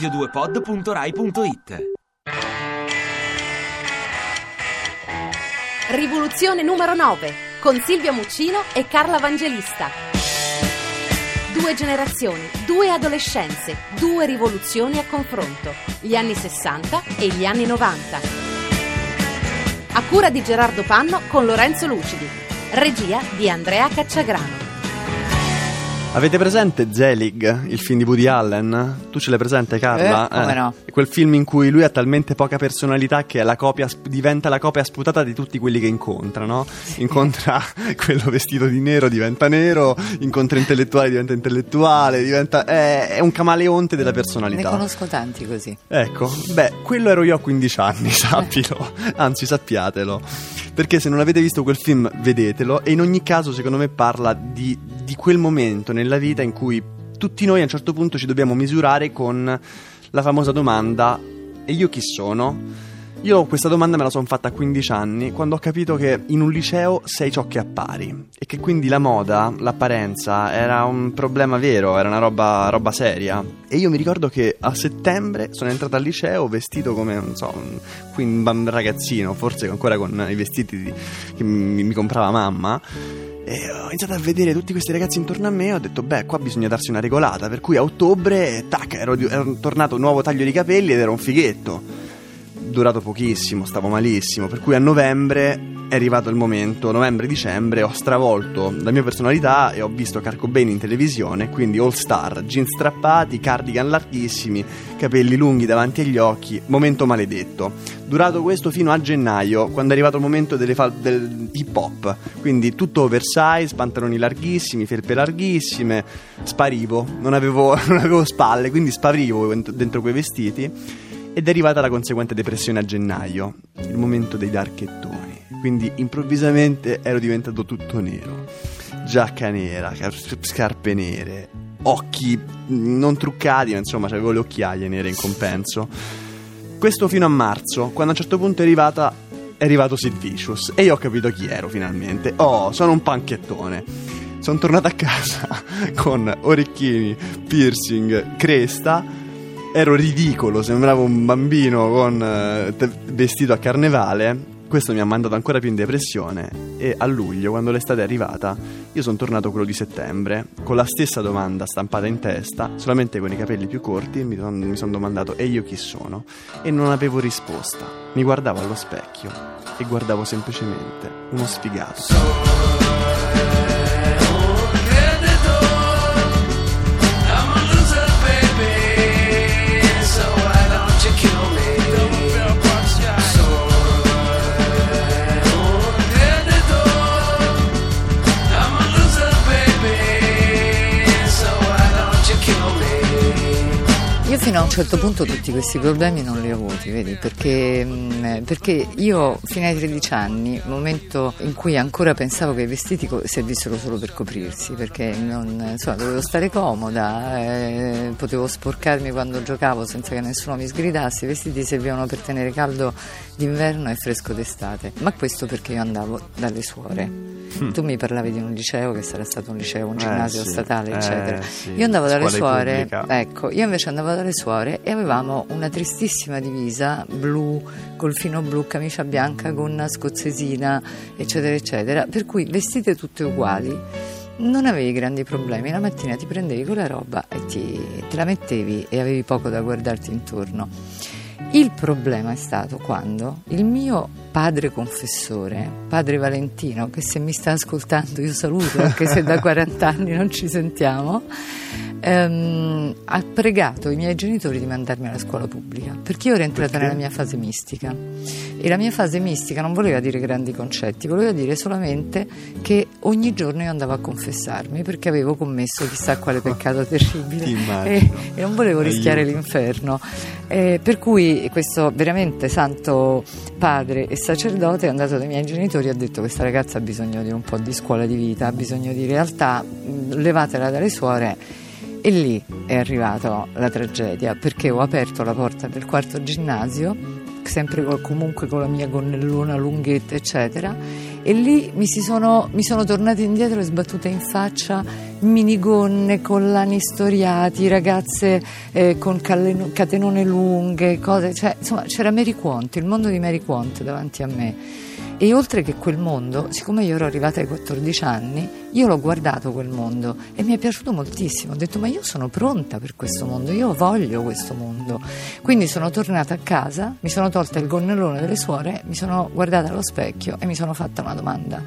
radio2pod.rai.it Rivoluzione numero 9 con Silvia Muccino e Carla Vangelista. Due generazioni, due adolescenze, due rivoluzioni a confronto, gli anni 60 e gli anni 90. A cura di Gerardo Panno con Lorenzo Lucidi. Regia di Andrea Cacciagrano. Avete presente Zelig, il film di Woody Allen? Tu ce l'hai presente, Carla? Eh, come no. È quel film in cui lui ha talmente poca personalità che la copia, diventa la copia sputata di tutti quelli che incontra, no? Incontra quello vestito di nero, diventa nero, incontra intellettuale, diventa intellettuale, diventa... È, è un camaleonte della personalità. Ne conosco tanti così. Ecco, beh, quello ero io a 15 anni, sappilo, anzi sappiatelo, perché se non avete visto quel film vedetelo e in ogni caso secondo me parla di, di quel momento nella vita in cui tutti noi a un certo punto ci dobbiamo misurare con la famosa domanda e io chi sono? Io questa domanda me la sono fatta a 15 anni quando ho capito che in un liceo sei ciò che appari e che quindi la moda, l'apparenza era un problema vero, era una roba, roba seria. E io mi ricordo che a settembre sono entrato al liceo vestito come, non so, un, ragazzino, forse ancora con i vestiti che mi, mi comprava mamma. E ho iniziato a vedere tutti questi ragazzi intorno a me e ho detto, beh, qua bisogna darsi una regolata. Per cui a ottobre, tac, ero, ero tornato nuovo taglio di capelli ed ero un fighetto durato pochissimo, stavo malissimo, per cui a novembre è arrivato il momento, novembre-dicembre, ho stravolto la mia personalità e ho visto Carco Bene in televisione, quindi all star, jeans strappati, cardigan larghissimi, capelli lunghi davanti agli occhi, momento maledetto. Durato questo fino a gennaio, quando è arrivato il momento fal- del hip hop, quindi tutto oversize, pantaloni larghissimi, felpe larghissime, sparivo, non avevo, non avevo spalle, quindi sparivo dentro quei vestiti ed è arrivata la conseguente depressione a gennaio, il momento dei darchettoni. Quindi improvvisamente ero diventato tutto nero. Giacca nera, scarpe nere, occhi non truccati, ma insomma avevo le occhiaie nere in compenso. Questo fino a marzo, quando a un certo punto è arrivata è arrivato Sid Vicious e io ho capito chi ero finalmente. Oh, sono un panchettone. Sono tornato a casa con orecchini, piercing, cresta ero ridicolo, sembravo un bambino con, eh, vestito a carnevale. Questo mi ha mandato ancora più in depressione e a luglio, quando l'estate è arrivata, io sono tornato quello di settembre, con la stessa domanda stampata in testa, solamente con i capelli più corti, mi sono son domandato e io chi sono? E non avevo risposta. Mi guardavo allo specchio e guardavo semplicemente uno sfigato. Un certo punto tutti questi problemi non li ho avuti, vedi, perché, mm, perché io fino ai 13 anni, momento in cui ancora pensavo che i vestiti servissero solo per coprirsi, perché non, insomma, dovevo stare comoda, eh, potevo sporcarmi quando giocavo senza che nessuno mi sgridasse, i vestiti servivano per tenere caldo d'inverno e fresco d'estate, ma questo perché io andavo dalle suore. Mm. Tu mi parlavi di un liceo che sarà stato un liceo, un ginnasio eh, sì, statale, eh, eccetera. Sì. Io andavo dalle suore, ecco, io invece andavo dalle suore e avevamo una tristissima divisa blu, col fino blu, camicia bianca, gonna scozzesina, eccetera, eccetera, per cui vestite tutte uguali non avevi grandi problemi, la mattina ti prendevi quella roba e ti, te la mettevi e avevi poco da guardarti intorno. Il problema è stato quando il mio padre confessore, padre Valentino, che se mi sta ascoltando io saluto anche se da 40 anni non ci sentiamo, ehm, ha pregato i miei genitori di mandarmi alla scuola pubblica perché io ero entrata Perché? nella mia fase mistica e la mia fase mistica non voleva dire grandi concetti, voleva dire solamente che ogni giorno io andavo a confessarmi perché avevo commesso chissà quale peccato terribile e, e non volevo rischiare Aiuto. l'inferno. Eh, per cui questo veramente santo padre e sacerdote è andato dai miei genitori e ha detto questa ragazza ha bisogno di un po' di scuola di vita, ha bisogno di realtà, levatela dalle suore. E lì è arrivata la tragedia perché ho aperto la porta del quarto ginnasio, sempre col- comunque con la mia gonnellona lunghetta, eccetera, e lì mi, sono, mi sono tornate indietro e sbattute in faccia minigonne, collani storiati, ragazze eh, con calle- catenone lunghe, cose, cioè, insomma c'era Mary Quant, il mondo di Mary Quant davanti a me. E oltre che quel mondo, siccome io ero arrivata ai 14 anni, io l'ho guardato quel mondo e mi è piaciuto moltissimo. Ho detto ma io sono pronta per questo mondo, io voglio questo mondo. Quindi sono tornata a casa, mi sono tolta il gonnellone delle suore, mi sono guardata allo specchio e mi sono fatta una domanda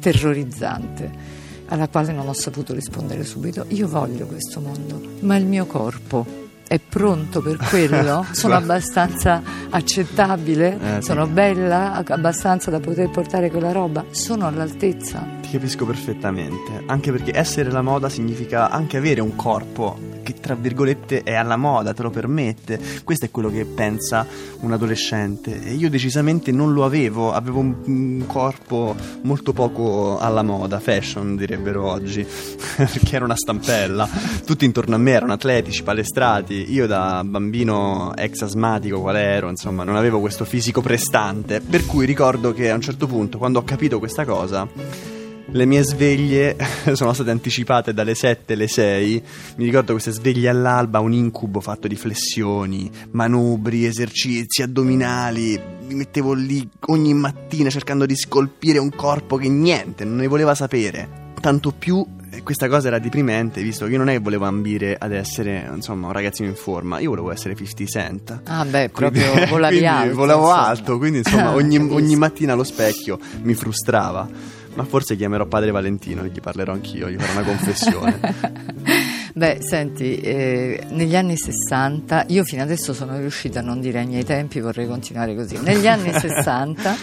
terrorizzante alla quale non ho saputo rispondere subito. Io voglio questo mondo, ma il mio corpo è pronto per quello? Sono abbastanza accettabile? Eh, sono bella abbastanza da poter portare quella roba? Sono all'altezza? Ti capisco perfettamente, anche perché essere la moda significa anche avere un corpo che tra virgolette è alla moda, te lo permette. Questo è quello che pensa un adolescente e io decisamente non lo avevo, avevo un, un corpo molto poco alla moda, fashion direbbero oggi, perché era una stampella. Tutti intorno a me erano atletici, palestrati, io da bambino ex asmatico qual ero, insomma, non avevo questo fisico prestante, per cui ricordo che a un certo punto quando ho capito questa cosa le mie sveglie sono state anticipate dalle 7 alle 6. Mi ricordo queste sveglie all'alba, un incubo fatto di flessioni, manubri, esercizi addominali. Mi mettevo lì ogni mattina cercando di scolpire un corpo che niente, non ne voleva sapere. Tanto più questa cosa era deprimente, visto che io non è che volevo ambire ad essere, insomma, un ragazzino in forma, io volevo essere 50 Cent. Ah, beh, Quindi- proprio volavi alto. Volavo insomma. alto, quindi insomma ogni, ogni mattina allo specchio mi frustrava. Ma forse chiamerò padre Valentino e gli parlerò anch'io, gli farò una confessione. Beh, senti, eh, negli anni 60, io fino adesso sono riuscita a non dire ai miei tempi, vorrei continuare così. Negli anni 60,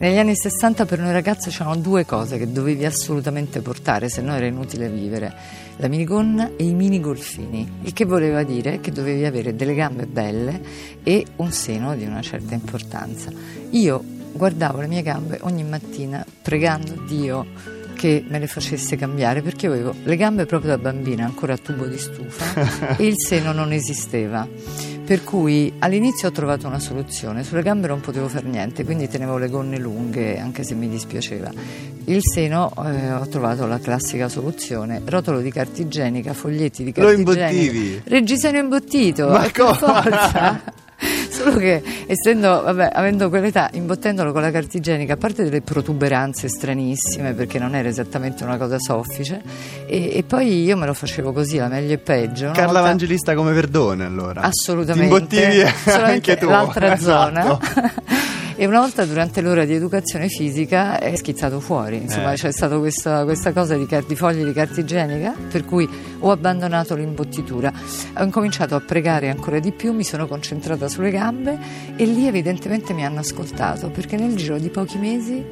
negli anni 60 per noi ragazze c'erano due cose che dovevi assolutamente portare, se no era inutile vivere. La minigonna e i mini golfini, il che voleva dire che dovevi avere delle gambe belle e un seno di una certa importanza. Io guardavo le mie gambe ogni mattina pregando Dio che me le facesse cambiare perché io avevo le gambe proprio da bambina, ancora a tubo di stufa e il seno non esisteva. Per cui all'inizio ho trovato una soluzione, sulle gambe non potevo fare niente, quindi tenevo le gonne lunghe anche se mi dispiaceva. Il seno eh, ho trovato la classica soluzione, rotolo di carta igienica, foglietti di Lo carta igienica. imbottivi? Reggiseno imbottito, Ma per forza. Solo che essendo, vabbè, avendo quell'età, imbottendolo con la carta igienica, a parte delle protuberanze stranissime, perché non era esattamente una cosa soffice, e, e poi io me lo facevo così, la meglio e peggio. Una Carla volta- Evangelista come Verdone allora. Assolutamente. Ti imbottivi anche tu. l'altra Esatto. zona. E una volta durante l'ora di educazione fisica è schizzato fuori, insomma Eh. c'è stata questa, questa cosa di, di fogli di carta igienica per cui ho abbandonato l'imbottitura, ho incominciato a pregare ancora di più, mi sono concentrata sulle gambe e lì evidentemente mi hanno ascoltato perché nel giro di pochi mesi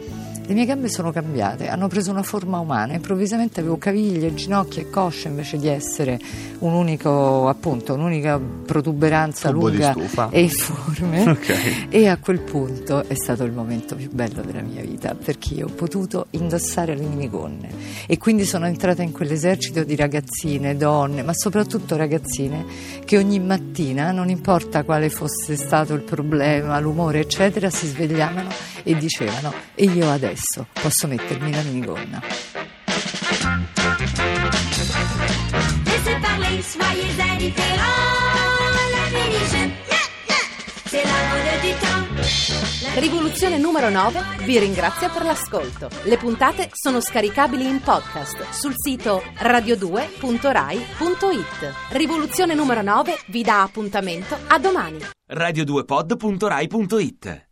le mie gambe sono cambiate, hanno preso una forma umana, improvvisamente avevo caviglie, ginocchia e cosce invece di essere un unico, appunto, un'unica protuberanza Tubo lunga e informe. Ok. E a quel punto è stato il momento più bello della mia vita perché io ho potuto indossare le minigonne e quindi sono entrata in quell'esercito di ragazzine, donne, ma soprattutto ragazzine che ogni mattina, non importa quale fosse stato il problema, l'umore, eccetera, si svegliavano e dicevano e io adesso posso mettermi la minigonna. Laissez parler, soyez indifférents. La mini c'est la mode du temps. Rivoluzione numero 9 vi ringrazia per l'ascolto. Le puntate sono scaricabili in podcast sul sito radio2.rai.it. Rivoluzione numero 9 vi dà appuntamento a domani. radio2pod.rai.it